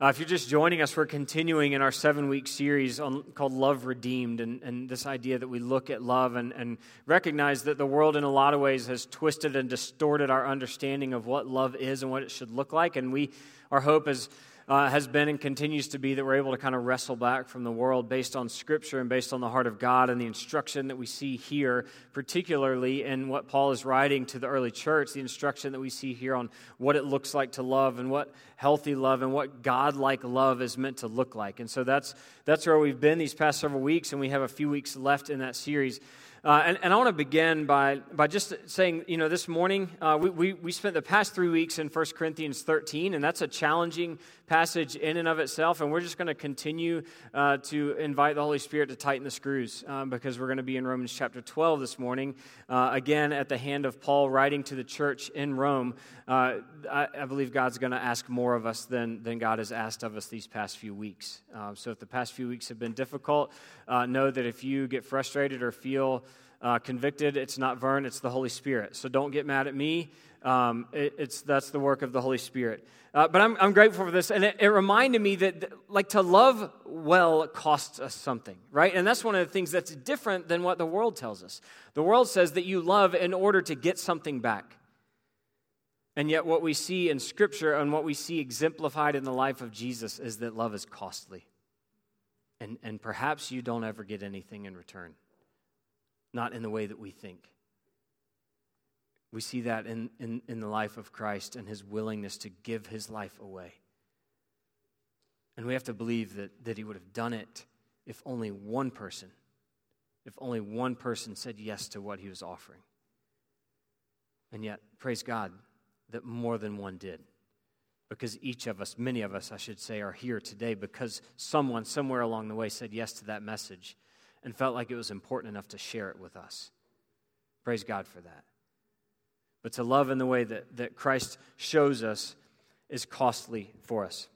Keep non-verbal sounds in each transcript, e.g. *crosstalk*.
Uh, if you're just joining us, we're continuing in our seven week series on, called Love Redeemed, and, and this idea that we look at love and, and recognize that the world, in a lot of ways, has twisted and distorted our understanding of what love is and what it should look like. And we, our hope is uh, has been and continues to be that we're able to kind of wrestle back from the world based on Scripture and based on the heart of God and the instruction that we see here, particularly in what Paul is writing to the early church, the instruction that we see here on what it looks like to love and what healthy love and what God like love is meant to look like. And so that's, that's where we've been these past several weeks, and we have a few weeks left in that series. Uh, and, and, I want to begin by, by just saying, you know, this morning uh, we, we, we, spent the past three weeks in 1 Corinthians 13, and that's a challenging passage in and of itself. And we're just going to continue uh, to invite the Holy Spirit to tighten the screws um, because we're going to be in Romans chapter 12 this morning, uh, again at the hand of Paul writing to the church in Rome. Uh, I, I, believe God's going to ask more of us than, than God has asked of us these past few weeks. Uh, so if the past few weeks have been difficult, know that if you get frustrated or feel uh, convicted. It's not Vern, it's the Holy Spirit. So don't get mad at me. Um, it, it's, that's the work of the Holy Spirit. Uh, but I'm, I'm grateful for this. And it, it reminded me that, like, to love well costs us something, right? And that's one of the things that's different than what the world tells us. The world says that you love in order to get something back. And yet, what we see in Scripture and what we see exemplified in the life of Jesus is that love is costly. And, and perhaps you don't ever get anything in return not in the way that we think. We see that in, in, in the life of Christ and his willingness to give his life away. And we have to believe that, that he would have done it if only one person, if only one person said yes to what he was offering. And yet, praise God that more than one did. Because each of us, many of us, I should say, are here today because someone somewhere along the way said yes to that message and felt like it was important enough to share it with us. Praise God for that. But to love in the way that, that Christ shows us is costly for us.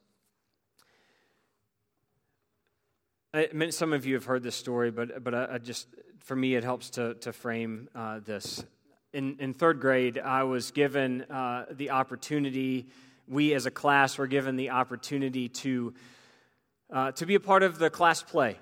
I mean, some of you have heard this story, but, but I, I just, for me, it helps to, to frame uh, this. In, in third grade, I was given uh, the opportunity, we as a class were given the opportunity to, uh, to be a part of the class play.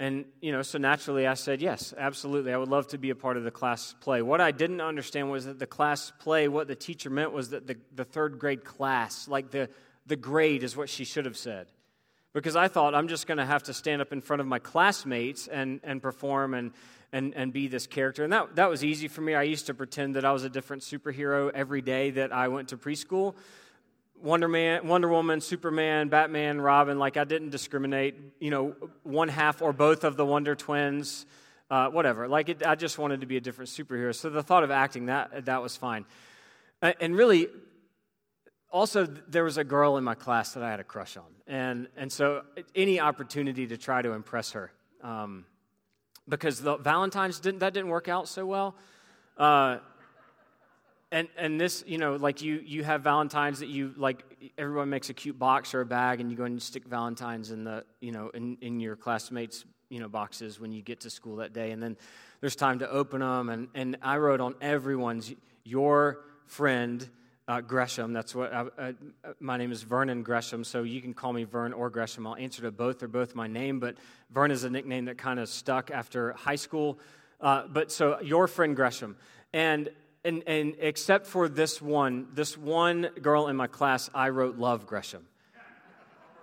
And, you know, so naturally I said, yes, absolutely. I would love to be a part of the class play. What I didn't understand was that the class play, what the teacher meant was that the, the third grade class, like the, the grade is what she should have said. Because I thought I'm just going to have to stand up in front of my classmates and, and perform and, and, and be this character. And that, that was easy for me. I used to pretend that I was a different superhero every day that I went to preschool. Wonder Man, Wonder Woman, Superman, Batman, Robin. Like I didn't discriminate. You know, one half or both of the Wonder Twins, uh, whatever. Like it, I just wanted to be a different superhero. So the thought of acting that that was fine. And really, also there was a girl in my class that I had a crush on, and and so any opportunity to try to impress her, um, because the Valentine's didn't that didn't work out so well. Uh, and and this you know like you you have valentines that you like everyone makes a cute box or a bag and you go and you stick valentines in the you know in, in your classmates you know boxes when you get to school that day and then there's time to open them and and i wrote on everyone's your friend uh, gresham that's what I, uh, my name is vernon gresham so you can call me vern or gresham i'll answer to both they're both my name but vern is a nickname that kind of stuck after high school uh, but so your friend gresham and and, and except for this one, this one girl in my class, I wrote Love Gresham.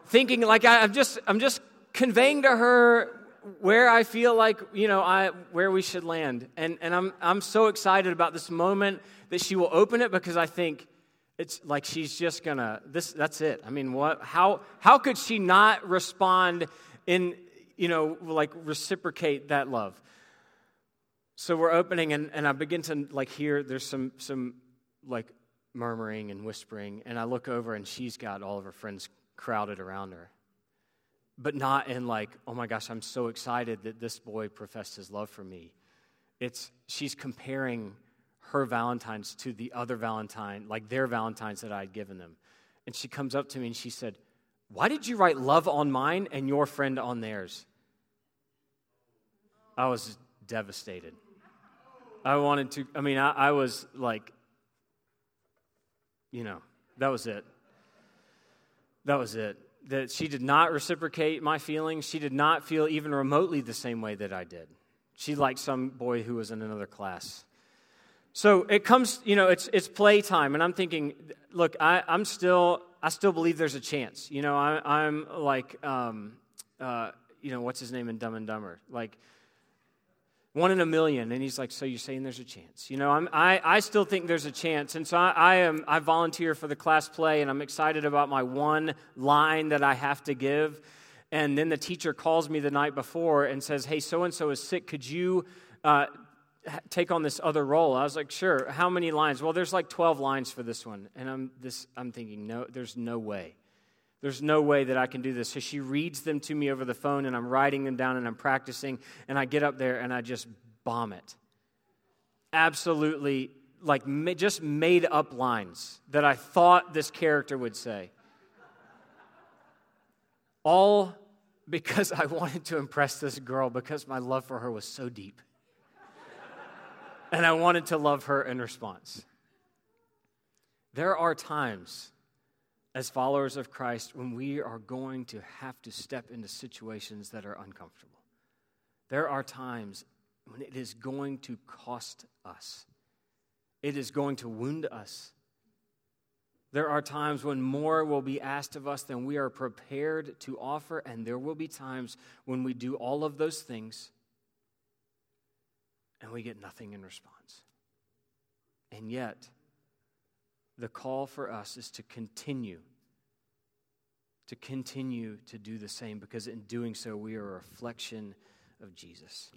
Thinking like I, I'm just, I'm just conveying to her where I feel like, you know, I, where we should land. And, and I'm, I'm so excited about this moment that she will open it because I think it's like she's just gonna, this, that's it. I mean, what, how, how could she not respond in, you know, like reciprocate that love? so we're opening and, and i begin to like hear there's some some like murmuring and whispering and i look over and she's got all of her friends crowded around her but not in like oh my gosh i'm so excited that this boy professed his love for me it's she's comparing her valentines to the other valentine like their valentines that i had given them and she comes up to me and she said why did you write love on mine and your friend on theirs i was devastated I wanted to, I mean, I, I was like, you know, that was it. that was it. That she did not reciprocate my feelings. She did not feel even remotely the same way that I did. She liked some boy who was in another class. So it comes, you know, it's, it's playtime, and I'm thinking, look, I, I'm still, I still believe there's a chance. You know, I, am like, um, uh, you know, what's his name in Dumb and Dumber? Like, one in a million. And he's like, So you're saying there's a chance? You know, I'm, I, I still think there's a chance. And so I, I, am, I volunteer for the class play, and I'm excited about my one line that I have to give. And then the teacher calls me the night before and says, Hey, so and so is sick. Could you uh, take on this other role? I was like, Sure. How many lines? Well, there's like 12 lines for this one. And I'm, this, I'm thinking, No, there's no way. There's no way that I can do this. So she reads them to me over the phone, and I'm writing them down and I'm practicing. And I get up there and I just bomb it. Absolutely, like just made up lines that I thought this character would say. All because I *laughs* wanted to impress this girl because my love for her was so deep. And I wanted to love her in response. There are times as followers of Christ when we are going to have to step into situations that are uncomfortable. There are times when it is going to cost us, it is going to wound us. There are times when more will be asked of us than we are prepared to offer, and there will be times when we do all of those things and we get nothing in response. And yet, the call for us is to continue, to continue to do the same, because in doing so, we are a reflection of Jesus.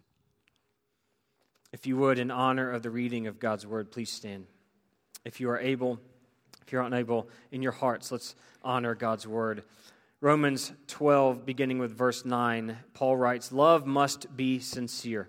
If you would, in honor of the reading of God's word, please stand. If you are able, if you're unable, in your hearts, let's honor God's word. Romans 12, beginning with verse 9, Paul writes Love must be sincere.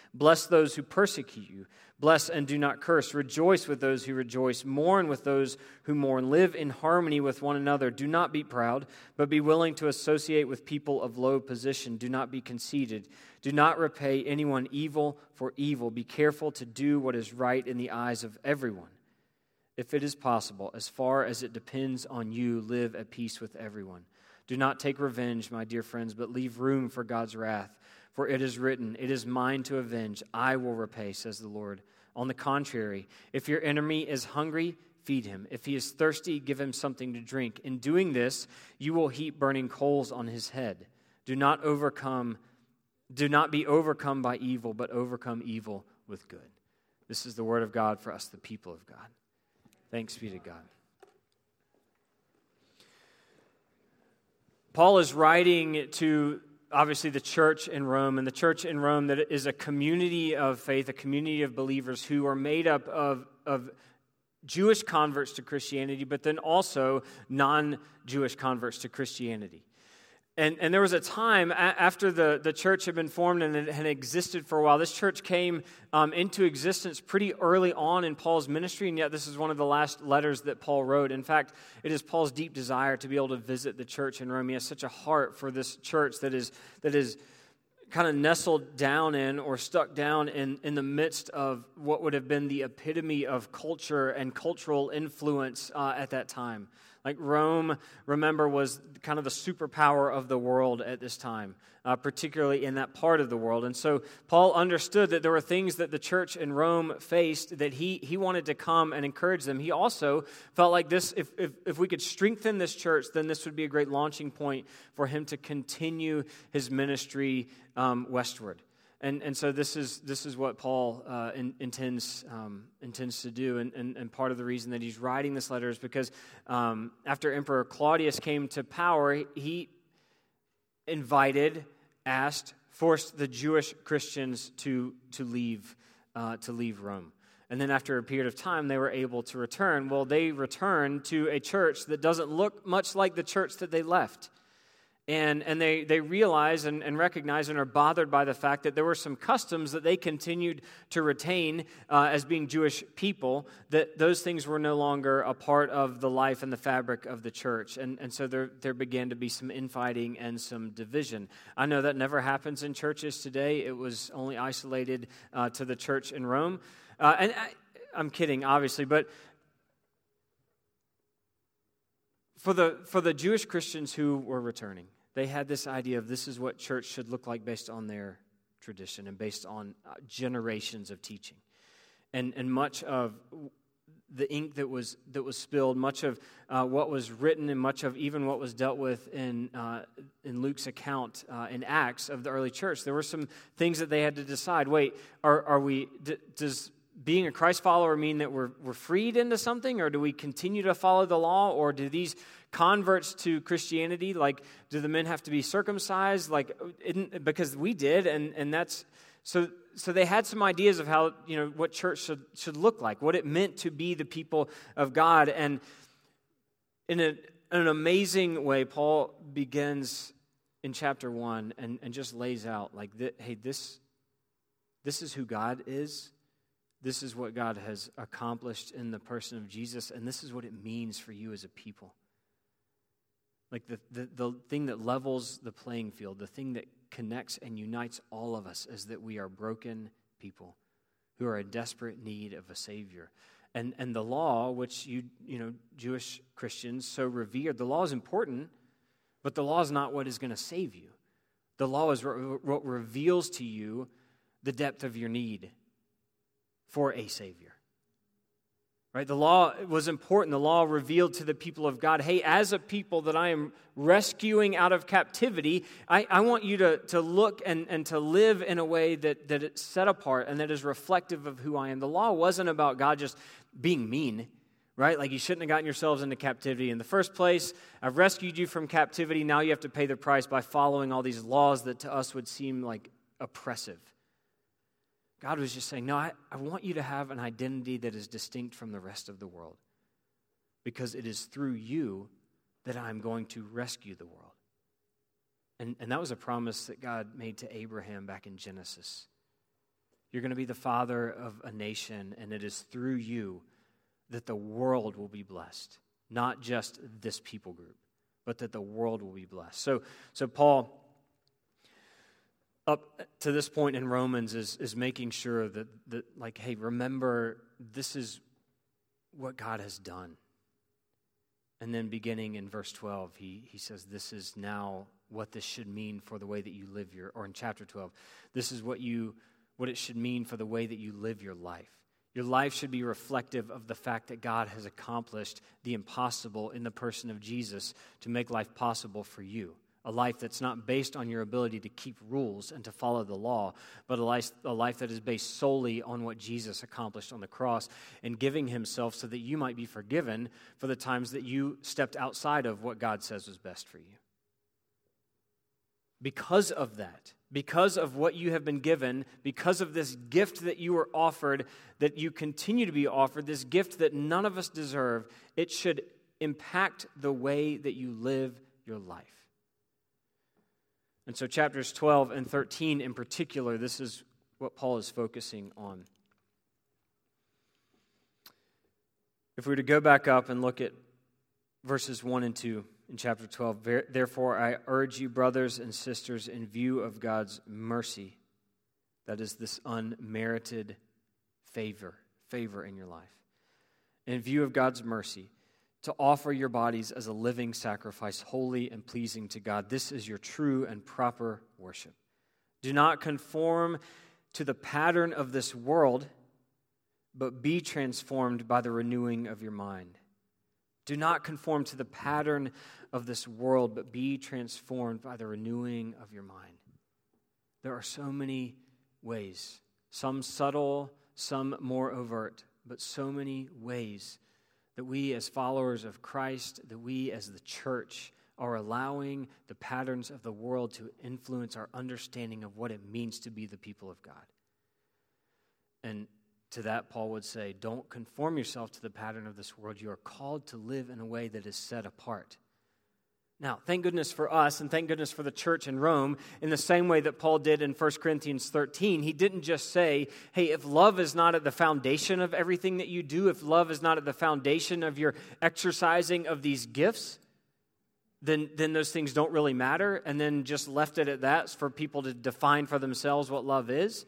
Bless those who persecute you. Bless and do not curse. Rejoice with those who rejoice. Mourn with those who mourn. Live in harmony with one another. Do not be proud, but be willing to associate with people of low position. Do not be conceited. Do not repay anyone evil for evil. Be careful to do what is right in the eyes of everyone. If it is possible, as far as it depends on you, live at peace with everyone. Do not take revenge, my dear friends, but leave room for God's wrath. For it is written, It is mine to avenge, I will repay, says the Lord. On the contrary, if your enemy is hungry, feed him. If he is thirsty, give him something to drink. In doing this, you will heap burning coals on his head. Do not overcome, do not be overcome by evil, but overcome evil with good. This is the word of God for us, the people of God. Thanks be to God. Paul is writing to obviously the church in Rome, and the church in Rome that is a community of faith, a community of believers who are made up of, of Jewish converts to Christianity, but then also non Jewish converts to Christianity. And, and there was a time after the, the church had been formed and it had existed for a while. This church came um, into existence pretty early on in Paul's ministry, and yet this is one of the last letters that Paul wrote. In fact, it is Paul's deep desire to be able to visit the church in Rome. He has such a heart for this church that is, that is kind of nestled down in or stuck down in, in the midst of what would have been the epitome of culture and cultural influence uh, at that time. Like Rome, remember, was kind of the superpower of the world at this time, uh, particularly in that part of the world. And so Paul understood that there were things that the church in Rome faced that he, he wanted to come and encourage them. He also felt like this, if, if, if we could strengthen this church, then this would be a great launching point for him to continue his ministry um, westward. And, and so this is, this is what Paul uh, in, intends, um, intends to do. And, and, and, part of the reason that he's writing this letter is because um, after Emperor Claudius came to power, he invited, asked, forced the Jewish Christians to, to, leave, uh, to leave Rome. And then after a period of time, they were able to return. Well, they returned to a church that doesn't look much like the church that they left. And, and they, they realize and, and recognize and are bothered by the fact that there were some customs that they continued to retain uh, as being Jewish people, that those things were no longer a part of the life and the fabric of the church. And, and so there, there began to be some infighting and some division. I know that never happens in churches today, it was only isolated uh, to the church in Rome. Uh, and I, I'm kidding, obviously, but for the, for the Jewish Christians who were returning, they had this idea of this is what church should look like based on their tradition and based on uh, generations of teaching. And, and much of the ink that was, that was spilled, much of uh, what was written, and much of even what was dealt with in, uh, in Luke's account uh, in Acts of the early church, there were some things that they had to decide. Wait, are, are we, d- does being a Christ follower mean that we're, we're freed into something, or do we continue to follow the law, or do these converts to Christianity, like, do the men have to be circumcised? Like, because we did, and, and that's so. So they had some ideas of how you know what church should should look like, what it meant to be the people of God, and in, a, an amazing way, Paul begins in chapter one and, and just lays out like, hey, this this is who God is this is what God has accomplished in the person of Jesus, and this is what it means for you as a people. Like the, the, the thing that levels the playing field, the thing that connects and unites all of us is that we are broken people who are in desperate need of a Savior. And, and the law, which you, you know, Jewish Christians so revered, the law is important, but the law is not what is going to save you. The law is what reveals to you the depth of your need for a Savior. Right? The law was important. The law revealed to the people of God hey, as a people that I am rescuing out of captivity, I, I want you to, to look and, and to live in a way that, that it's set apart and that is reflective of who I am. The law wasn't about God just being mean, right? Like you shouldn't have gotten yourselves into captivity in the first place. I've rescued you from captivity. Now you have to pay the price by following all these laws that to us would seem like oppressive. God was just saying, No, I, I want you to have an identity that is distinct from the rest of the world because it is through you that I'm going to rescue the world. And, and that was a promise that God made to Abraham back in Genesis. You're going to be the father of a nation, and it is through you that the world will be blessed, not just this people group, but that the world will be blessed. So, so Paul up to this point in Romans is, is making sure that, that, like, hey, remember, this is what God has done. And then beginning in verse 12, he, he says, This is now what this should mean for the way that you live your, or in chapter 12, this is what you, what it should mean for the way that you live your life. Your life should be reflective of the fact that God has accomplished the impossible in the person of Jesus to make life possible for you a life that's not based on your ability to keep rules and to follow the law, but a life, a life that is based solely on what Jesus accomplished on the cross and giving himself so that you might be forgiven for the times that you stepped outside of what God says was best for you. Because of that, because of what you have been given, because of this gift that you were offered, that you continue to be offered, this gift that none of us deserve, it should impact the way that you live your life. And so, chapters 12 and 13 in particular, this is what Paul is focusing on. If we were to go back up and look at verses 1 and 2 in chapter 12, therefore I urge you, brothers and sisters, in view of God's mercy, that is this unmerited favor, favor in your life. In view of God's mercy, to offer your bodies as a living sacrifice, holy and pleasing to God. This is your true and proper worship. Do not conform to the pattern of this world, but be transformed by the renewing of your mind. Do not conform to the pattern of this world, but be transformed by the renewing of your mind. There are so many ways, some subtle, some more overt, but so many ways that we, as followers of Christ, that we, as the church, are allowing the patterns of the world to influence our understanding of what it means to be the people of God. And to that, Paul would say, Don't conform yourself to the pattern of this world. You are called to live in a way that is set apart. Now, thank goodness for us and thank goodness for the church in Rome, in the same way that Paul did in 1 Corinthians 13. He didn't just say, hey, if love is not at the foundation of everything that you do, if love is not at the foundation of your exercising of these gifts, then, then those things don't really matter, and then just left it at that for people to define for themselves what love is.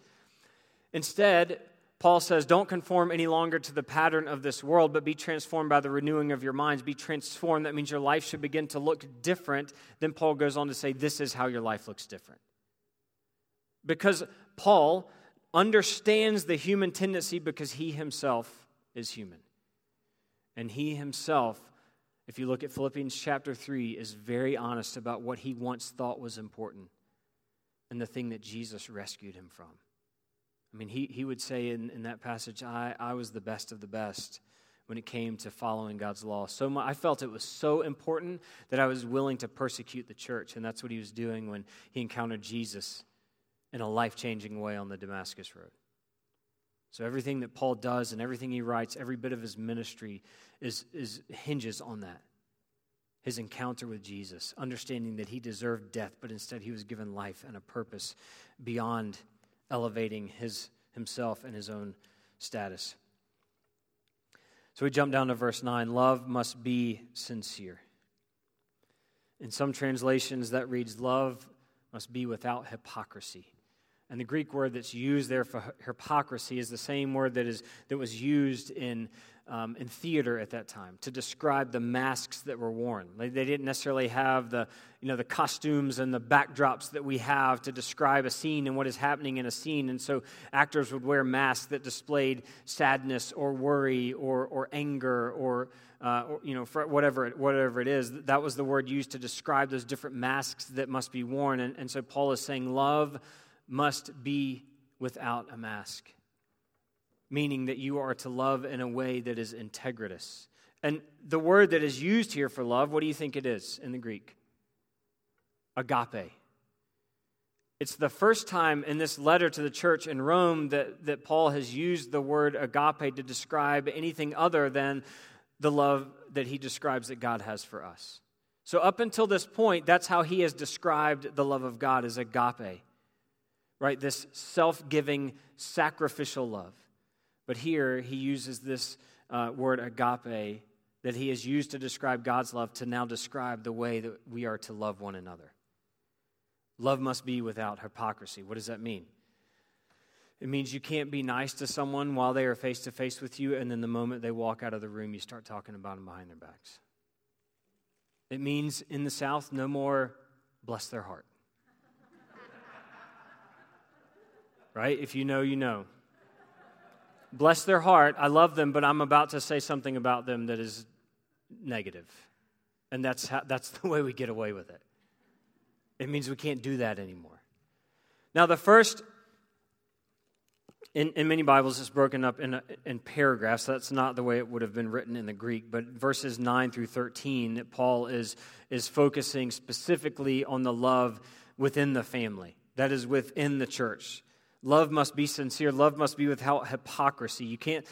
Instead, Paul says, Don't conform any longer to the pattern of this world, but be transformed by the renewing of your minds. Be transformed. That means your life should begin to look different. Then Paul goes on to say, This is how your life looks different. Because Paul understands the human tendency because he himself is human. And he himself, if you look at Philippians chapter 3, is very honest about what he once thought was important and the thing that Jesus rescued him from. I mean, he, he would say in, in that passage, I, I was the best of the best when it came to following God's law. So my, I felt it was so important that I was willing to persecute the church. And that's what he was doing when he encountered Jesus in a life changing way on the Damascus Road. So everything that Paul does and everything he writes, every bit of his ministry is, is hinges on that. His encounter with Jesus, understanding that he deserved death, but instead he was given life and a purpose beyond elevating his, himself and his own status. So we jump down to verse 9 love must be sincere. In some translations, that reads, Love must be without hypocrisy. And the Greek word that's used there for hypocrisy is the same word that, is, that was used in um, in theater at that time to describe the masks that were worn. They, they didn't necessarily have the, you know, the costumes and the backdrops that we have to describe a scene and what is happening in a scene. And so actors would wear masks that displayed sadness or worry or, or anger or, uh, or you know, whatever, whatever it is. That was the word used to describe those different masks that must be worn. And, and so Paul is saying love must be without a mask meaning that you are to love in a way that is integritous. And the word that is used here for love, what do you think it is in the Greek? Agape. It's the first time in this letter to the church in Rome that, that Paul has used the word agape to describe anything other than the love that he describes that God has for us. So, up until this point, that's how he has described the love of God as agape, right? This self giving, sacrificial love. But here he uses this uh, word agape that he has used to describe God's love to now describe the way that we are to love one another. Love must be without hypocrisy. What does that mean? It means you can't be nice to someone while they are face to face with you, and then the moment they walk out of the room, you start talking about them behind their backs. It means in the South, no more bless their heart. Right? If you know, you know bless their heart. I love them, but I'm about to say something about them that is negative. And that's, how, that's the way we get away with it. It means we can't do that anymore. Now, the first, in, in many Bibles, it's broken up in, in paragraphs. That's not the way it would have been written in the Greek. But verses 9 through 13, Paul is, is focusing specifically on the love within the family, that is, within the church. Love must be sincere. Love must be without hypocrisy. You can't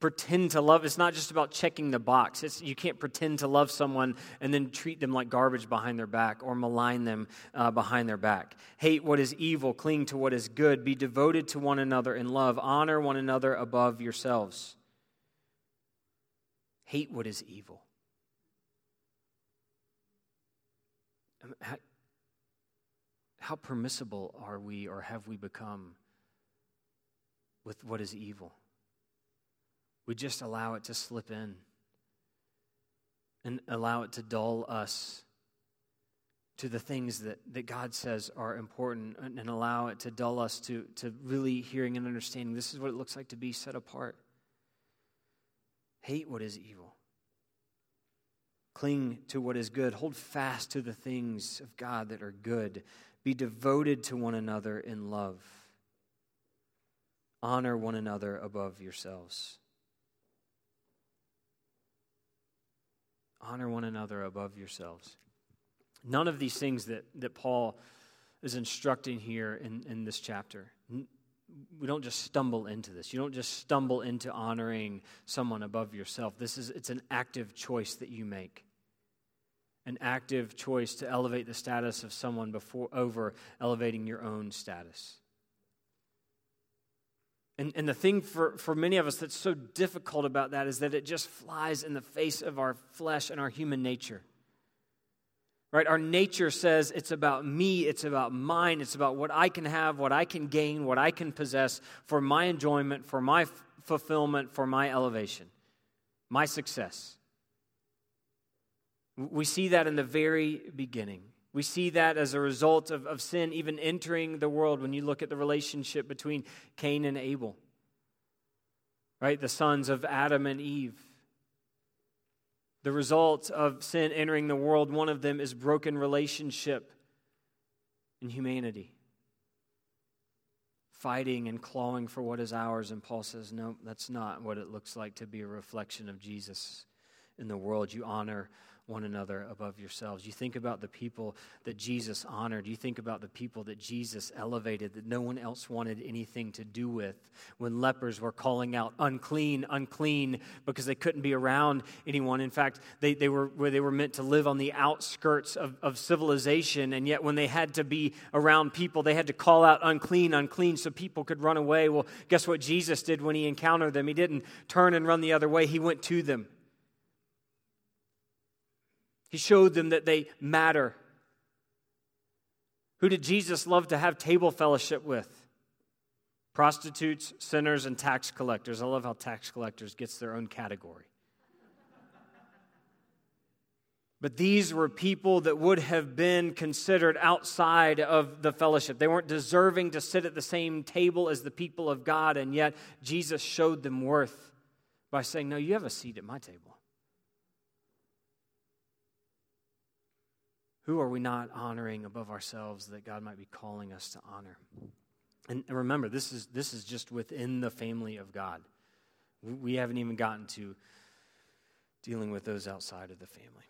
pretend to love. It's not just about checking the box. It's, you can't pretend to love someone and then treat them like garbage behind their back or malign them uh, behind their back. Hate what is evil, cling to what is good, be devoted to one another in love, honor one another above yourselves. Hate what is evil. How, how permissible are we or have we become? With what is evil. We just allow it to slip in and allow it to dull us to the things that, that God says are important and, and allow it to dull us to, to really hearing and understanding this is what it looks like to be set apart. Hate what is evil. Cling to what is good. Hold fast to the things of God that are good. Be devoted to one another in love. Honor one another above yourselves. Honor one another above yourselves. None of these things that, that Paul is instructing here in, in this chapter, we don't just stumble into this. You don't just stumble into honoring someone above yourself. This is it's an active choice that you make. an active choice to elevate the status of someone before over elevating your own status. And, and the thing for, for many of us that's so difficult about that is that it just flies in the face of our flesh and our human nature. Right? Our nature says it's about me, it's about mine, it's about what I can have, what I can gain, what I can possess for my enjoyment, for my f- fulfillment, for my elevation, my success. We see that in the very beginning. We see that as a result of, of sin even entering the world when you look at the relationship between Cain and Abel. Right? The sons of Adam and Eve. The result of sin entering the world, one of them is broken relationship in humanity. Fighting and clawing for what is ours. And Paul says, no, that's not what it looks like to be a reflection of Jesus in the world. You honor one another above yourselves. You think about the people that Jesus honored. You think about the people that Jesus elevated that no one else wanted anything to do with. When lepers were calling out, unclean, unclean, because they couldn't be around anyone. In fact, they, they, were, where they were meant to live on the outskirts of, of civilization, and yet when they had to be around people, they had to call out, unclean, unclean, so people could run away. Well, guess what Jesus did when he encountered them? He didn't turn and run the other way, he went to them. He showed them that they matter. Who did Jesus love to have table fellowship with? Prostitutes, sinners, and tax collectors. I love how tax collectors gets their own category. But these were people that would have been considered outside of the fellowship. They weren't deserving to sit at the same table as the people of God, and yet Jesus showed them worth by saying, No, you have a seat at my table. Who are we not honoring above ourselves that God might be calling us to honor? And remember, this is, this is just within the family of God. We haven't even gotten to dealing with those outside of the family.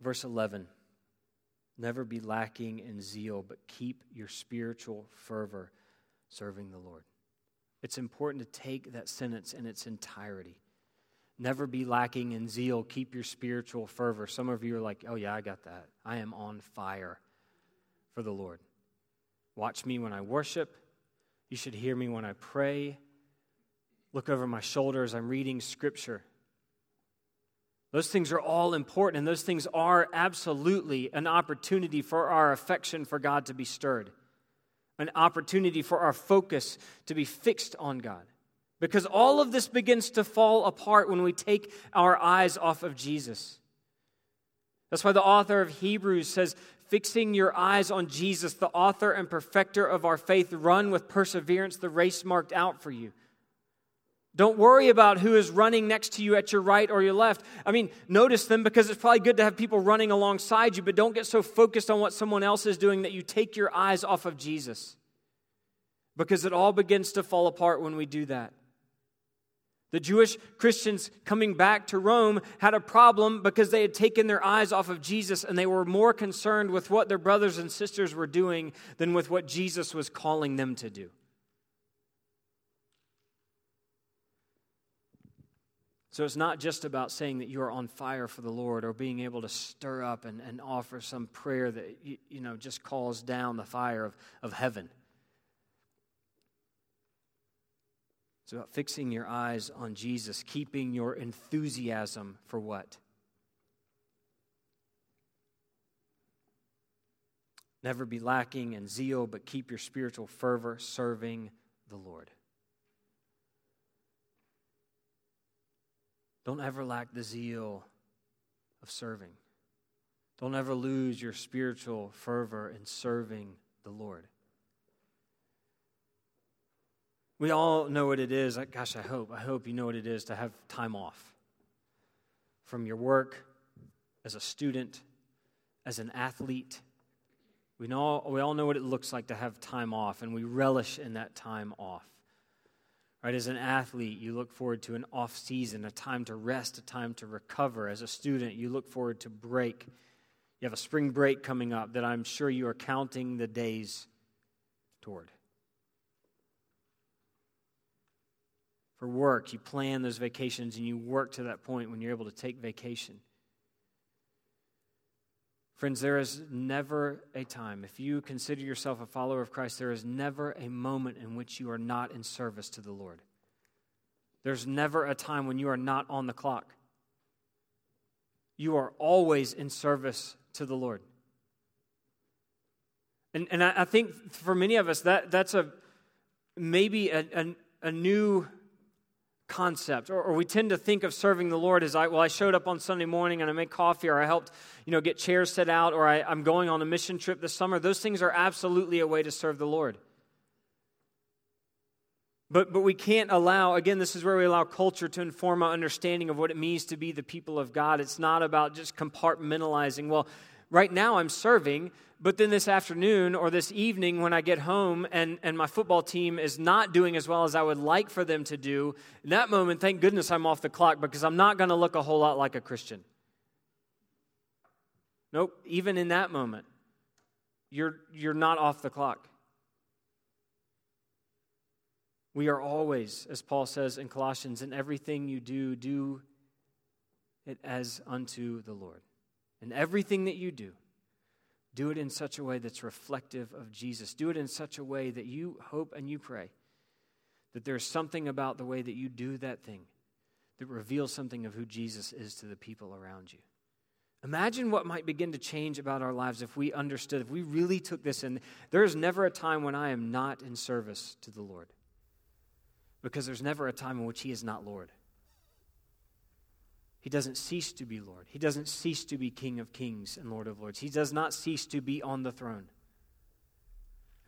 Verse 11 Never be lacking in zeal, but keep your spiritual fervor serving the Lord. It's important to take that sentence in its entirety. Never be lacking in zeal. Keep your spiritual fervor. Some of you are like, oh, yeah, I got that. I am on fire for the Lord. Watch me when I worship. You should hear me when I pray. Look over my shoulder as I'm reading scripture. Those things are all important, and those things are absolutely an opportunity for our affection for God to be stirred, an opportunity for our focus to be fixed on God. Because all of this begins to fall apart when we take our eyes off of Jesus. That's why the author of Hebrews says, Fixing your eyes on Jesus, the author and perfecter of our faith, run with perseverance the race marked out for you. Don't worry about who is running next to you at your right or your left. I mean, notice them because it's probably good to have people running alongside you, but don't get so focused on what someone else is doing that you take your eyes off of Jesus. Because it all begins to fall apart when we do that. The Jewish Christians coming back to Rome had a problem because they had taken their eyes off of Jesus and they were more concerned with what their brothers and sisters were doing than with what Jesus was calling them to do. So it's not just about saying that you are on fire for the Lord or being able to stir up and, and offer some prayer that you, you know just calls down the fire of, of heaven. It's about fixing your eyes on Jesus, keeping your enthusiasm for what? Never be lacking in zeal, but keep your spiritual fervor serving the Lord. Don't ever lack the zeal of serving. Don't ever lose your spiritual fervor in serving the Lord. We all know what it is. Gosh, I hope. I hope you know what it is to have time off from your work, as a student, as an athlete. We, know, we all know what it looks like to have time off, and we relish in that time off. Right, as an athlete, you look forward to an off season, a time to rest, a time to recover. As a student, you look forward to break. You have a spring break coming up that I'm sure you are counting the days toward. For work. You plan those vacations and you work to that point when you're able to take vacation. Friends, there is never a time, if you consider yourself a follower of Christ, there is never a moment in which you are not in service to the Lord. There's never a time when you are not on the clock. You are always in service to the Lord. And, and I, I think for many of us, that, that's a maybe a, a, a new concept or, or, we tend to think of serving the lord as i well i showed up on sunday morning and i made coffee or i helped you know get chairs set out or I, i'm going on a mission trip this summer. Those things are absolutely a way to serve the lord. But, but we can't allow, again, this is where we allow culture to inform our understanding of what it means to be the people of God. It's not about just compartmentalizing, well, right now I'm serving, but then this afternoon or this evening when I get home and, and my football team is not doing as well as I would like for them to do, in that moment, thank goodness I'm off the clock because I'm not going to look a whole lot like a Christian. Nope, even in that moment, you're, you're not off the clock. We are always, as Paul says in Colossians, in everything you do, do it as unto the Lord. In everything that you do, do it in such a way that's reflective of Jesus. Do it in such a way that you hope and you pray that there's something about the way that you do that thing that reveals something of who Jesus is to the people around you. Imagine what might begin to change about our lives if we understood, if we really took this in. There is never a time when I am not in service to the Lord because there's never a time in which He is not Lord. He doesn't cease to be Lord. He doesn't cease to be King of kings and Lord of lords. He does not cease to be on the throne.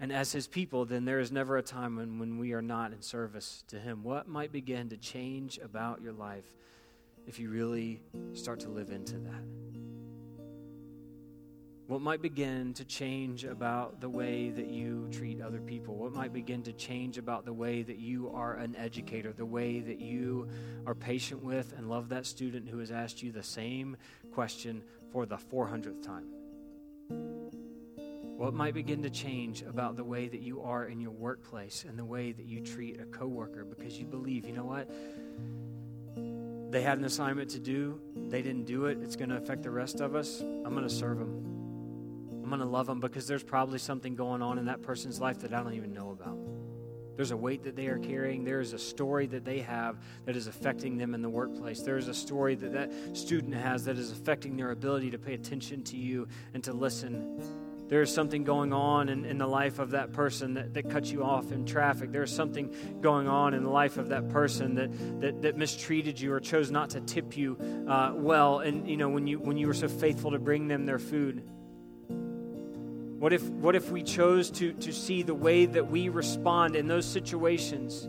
And as His people, then there is never a time when, when we are not in service to Him. What might begin to change about your life if you really start to live into that? What might begin to change about the way that you treat other people? What might begin to change about the way that you are an educator, the way that you are patient with and love that student who has asked you the same question for the 400th time? What might begin to change about the way that you are in your workplace and the way that you treat a coworker because you believe, you know what? They had an assignment to do, they didn't do it, it's going to affect the rest of us. I'm going to serve them. Going to love them because there's probably something going on in that person's life that I don't even know about. There's a weight that they are carrying. There is a story that they have that is affecting them in the workplace. There is a story that that student has that is affecting their ability to pay attention to you and to listen. There is something going on in, in the life of that person that, that cuts you off in traffic. There is something going on in the life of that person that, that, that mistreated you or chose not to tip you uh, well. And, you know, when you, when you were so faithful to bring them their food. What if, what if we chose to, to see the way that we respond in those situations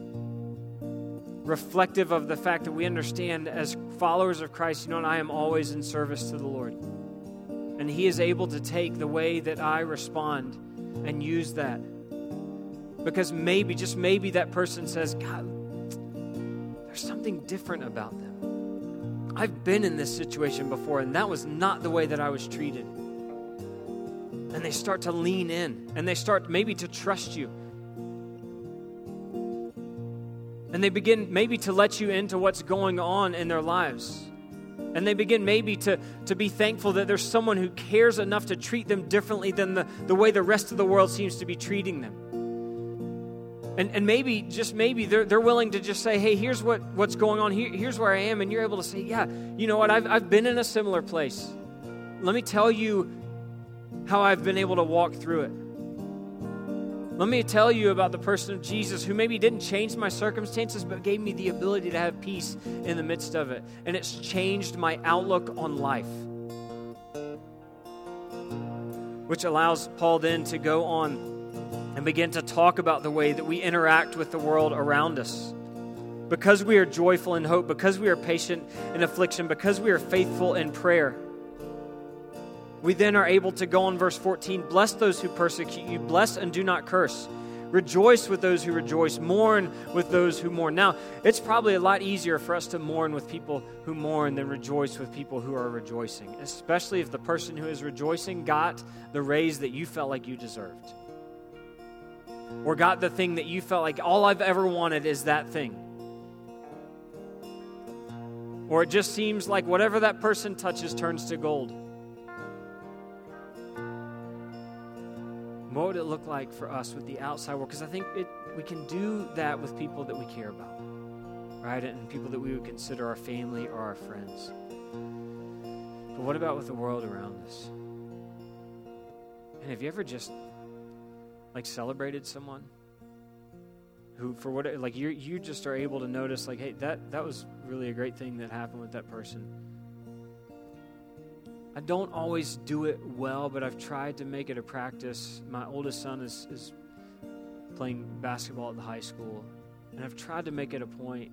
reflective of the fact that we understand as followers of Christ, you know, I am always in service to the Lord. And He is able to take the way that I respond and use that. Because maybe, just maybe, that person says, God, there's something different about them. I've been in this situation before, and that was not the way that I was treated and they start to lean in and they start maybe to trust you. And they begin maybe to let you into what's going on in their lives. And they begin maybe to, to be thankful that there's someone who cares enough to treat them differently than the, the way the rest of the world seems to be treating them. And, and maybe, just maybe, they're, they're willing to just say, hey, here's what, what's going on. Here, here's where I am. And you're able to say, yeah, you know what? I've, I've been in a similar place. Let me tell you how I've been able to walk through it. Let me tell you about the person of Jesus who maybe didn't change my circumstances, but gave me the ability to have peace in the midst of it. And it's changed my outlook on life. Which allows Paul then to go on and begin to talk about the way that we interact with the world around us. Because we are joyful in hope, because we are patient in affliction, because we are faithful in prayer we then are able to go on verse 14 bless those who persecute you, bless and do not curse. Rejoice with those who rejoice, mourn with those who mourn. Now, it's probably a lot easier for us to mourn with people who mourn than rejoice with people who are rejoicing, especially if the person who is rejoicing got the raise that you felt like you deserved. Or got the thing that you felt like all I've ever wanted is that thing. Or it just seems like whatever that person touches turns to gold. What would it look like for us with the outside world? Because I think it, we can do that with people that we care about, right? And people that we would consider our family or our friends. But what about with the world around us? And have you ever just like celebrated someone who for what like you you just are able to notice like hey that that was really a great thing that happened with that person I don't always do it well, but I've tried to make it a practice. My oldest son is, is playing basketball at the high school, and I've tried to make it a point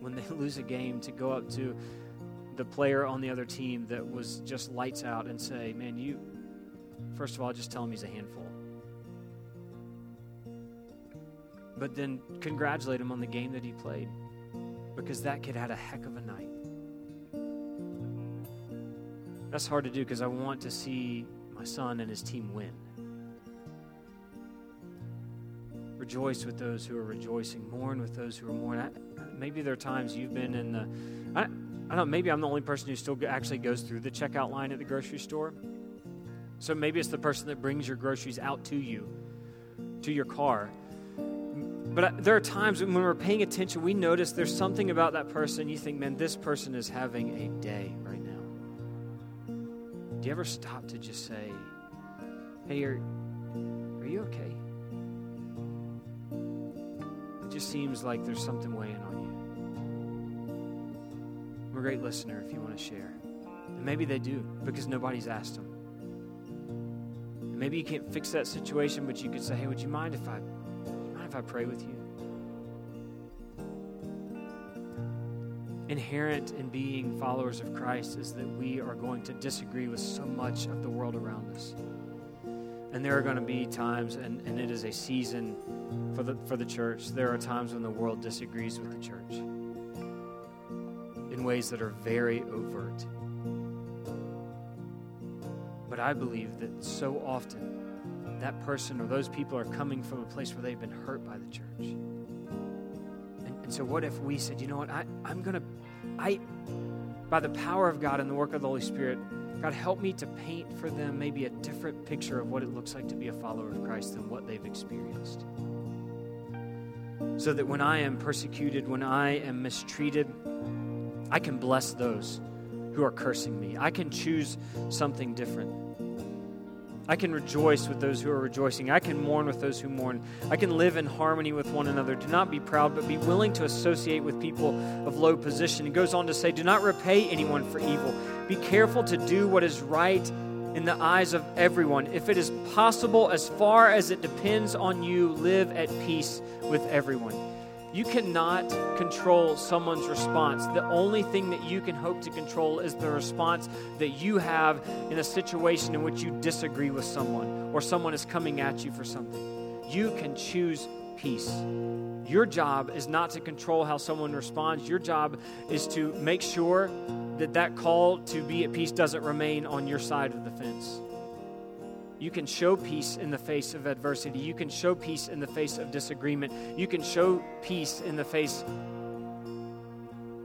when they *laughs* lose a game to go up to the player on the other team that was just lights out and say, Man, you, first of all, just tell him he's a handful. But then congratulate him on the game that he played because that kid had a heck of a night. That's hard to do because I want to see my son and his team win. Rejoice with those who are rejoicing, mourn with those who are mourning. maybe there are times you've been in the, I, I don't know, maybe I'm the only person who still actually goes through the checkout line at the grocery store. So maybe it's the person that brings your groceries out to you, to your car. But there are times when we're paying attention, we notice there's something about that person. You think, man, this person is having a day. Do you ever stop to just say, hey, are, are you okay? It just seems like there's something weighing on you. I'm a great listener if you want to share. And maybe they do because nobody's asked them. And maybe you can't fix that situation, but you could say, hey, would you mind if I mind if I pray with you? Inherent in being followers of Christ is that we are going to disagree with so much of the world around us. And there are going to be times, and, and it is a season for the, for the church, there are times when the world disagrees with the church in ways that are very overt. But I believe that so often that person or those people are coming from a place where they've been hurt by the church. So, what if we said, you know what, I, I'm to, I, by the power of God and the work of the Holy Spirit, God, help me to paint for them maybe a different picture of what it looks like to be a follower of Christ than what they've experienced. So that when I am persecuted, when I am mistreated, I can bless those who are cursing me. I can choose something different. I can rejoice with those who are rejoicing. I can mourn with those who mourn. I can live in harmony with one another. Do not be proud, but be willing to associate with people of low position. He goes on to say, Do not repay anyone for evil. Be careful to do what is right in the eyes of everyone. If it is possible, as far as it depends on you, live at peace with everyone. You cannot control someone's response. The only thing that you can hope to control is the response that you have in a situation in which you disagree with someone or someone is coming at you for something. You can choose peace. Your job is not to control how someone responds. Your job is to make sure that that call to be at peace doesn't remain on your side of the fence. You can show peace in the face of adversity. You can show peace in the face of disagreement. You can show peace in the face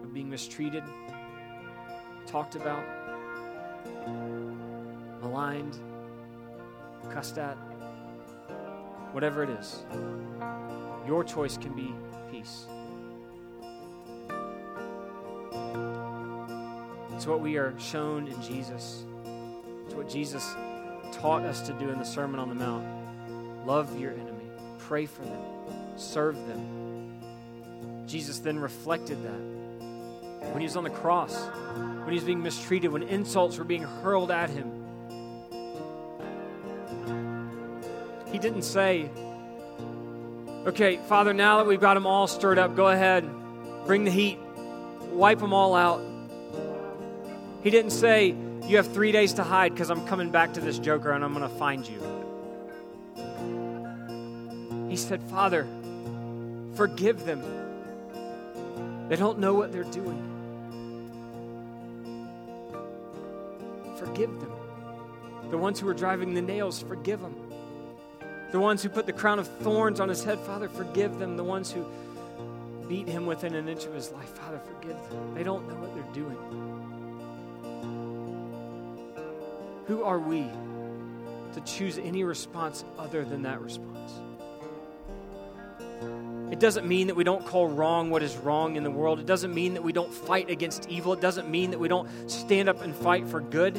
of being mistreated, talked about, maligned, cussed at, whatever it is. Your choice can be peace. It's what we are shown in Jesus. It's what Jesus taught us to do in the Sermon on the Mount. Love your enemy, pray for them, serve them. Jesus then reflected that when he was on the cross, when he was being mistreated, when insults were being hurled at him. He didn't say, Okay, Father, now that we've got them all stirred up, go ahead, bring the heat, wipe them all out. He didn't say, you have three days to hide because I'm coming back to this joker and I'm going to find you. He said, Father, forgive them. They don't know what they're doing. Forgive them. The ones who were driving the nails, forgive them. The ones who put the crown of thorns on his head, Father, forgive them. The ones who beat him within an inch of his life, Father, forgive them. They don't know what they're doing. Who are we to choose any response other than that response. It doesn't mean that we don't call wrong what is wrong in the world. It doesn't mean that we don't fight against evil. It doesn't mean that we don't stand up and fight for good.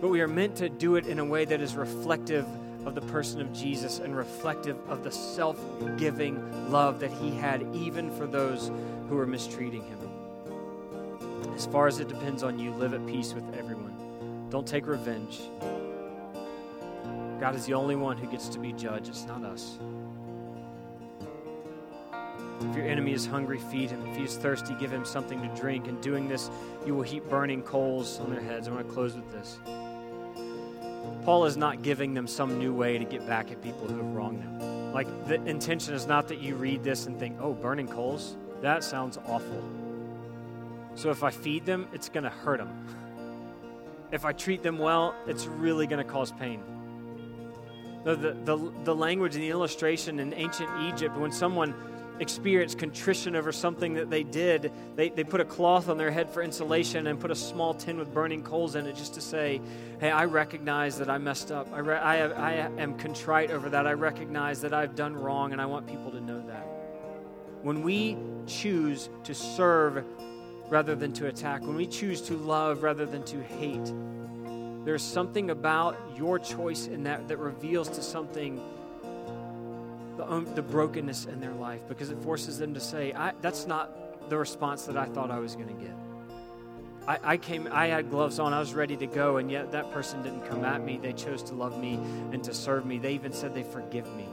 But we are meant to do it in a way that is reflective of the person of Jesus and reflective of the self giving love that he had, even for those who were mistreating him. As far as it depends on you, live at peace with everyone. Don't take revenge. God is the only one who gets to be judged, it's not us. If your enemy is hungry, feed him. If he is thirsty, give him something to drink. In doing this, you will heap burning coals on their heads. I want to close with this. Paul is not giving them some new way to get back at people who have wronged them. Like, the intention is not that you read this and think, oh, burning coals? That sounds awful. So if I feed them, it's going to hurt them. If I treat them well, it's really going to cause pain. The, the, the, the language and the illustration in ancient Egypt, when someone experienced contrition over something that they did, they, they put a cloth on their head for insulation and put a small tin with burning coals in it just to say, Hey, I recognize that I messed up. I, re- I, I am contrite over that. I recognize that I've done wrong, and I want people to know that. When we choose to serve rather than to attack, when we choose to love rather than to hate, there's something about your choice in that that reveals to something the, the brokenness in their life because it forces them to say, That's not the response that I thought I was going to get. I, I, came, I had gloves on, I was ready to go, and yet that person didn't come at me. They chose to love me and to serve me. They even said they forgive me.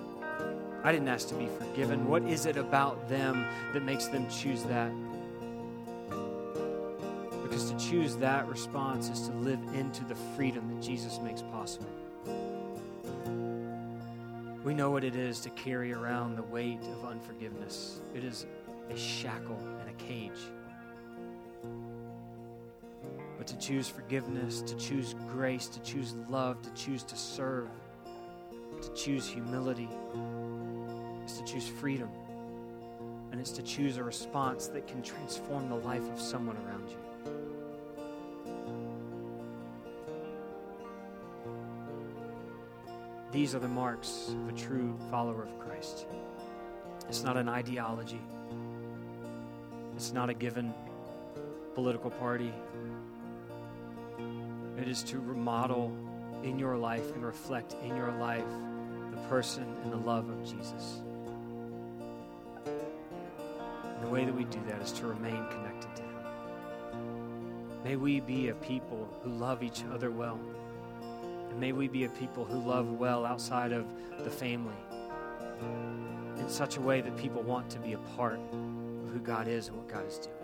I didn't ask to be forgiven. What is it about them that makes them choose that? Because to choose that response is to live into the freedom that Jesus makes possible. We know what it is to carry around the weight of unforgiveness. It is a shackle and a cage. But to choose forgiveness, to choose grace, to choose love, to choose to serve, to choose humility, is to choose freedom. And it's to choose a response that can transform the life of someone around you. These are the marks of a true follower of Christ. It's not an ideology, it's not a given political party. It is to remodel in your life and reflect in your life the person and the love of Jesus. And the way that we do that is to remain connected to Him. May we be a people who love each other well. And may we be a people who love well outside of the family in such a way that people want to be a part of who God is and what God is doing.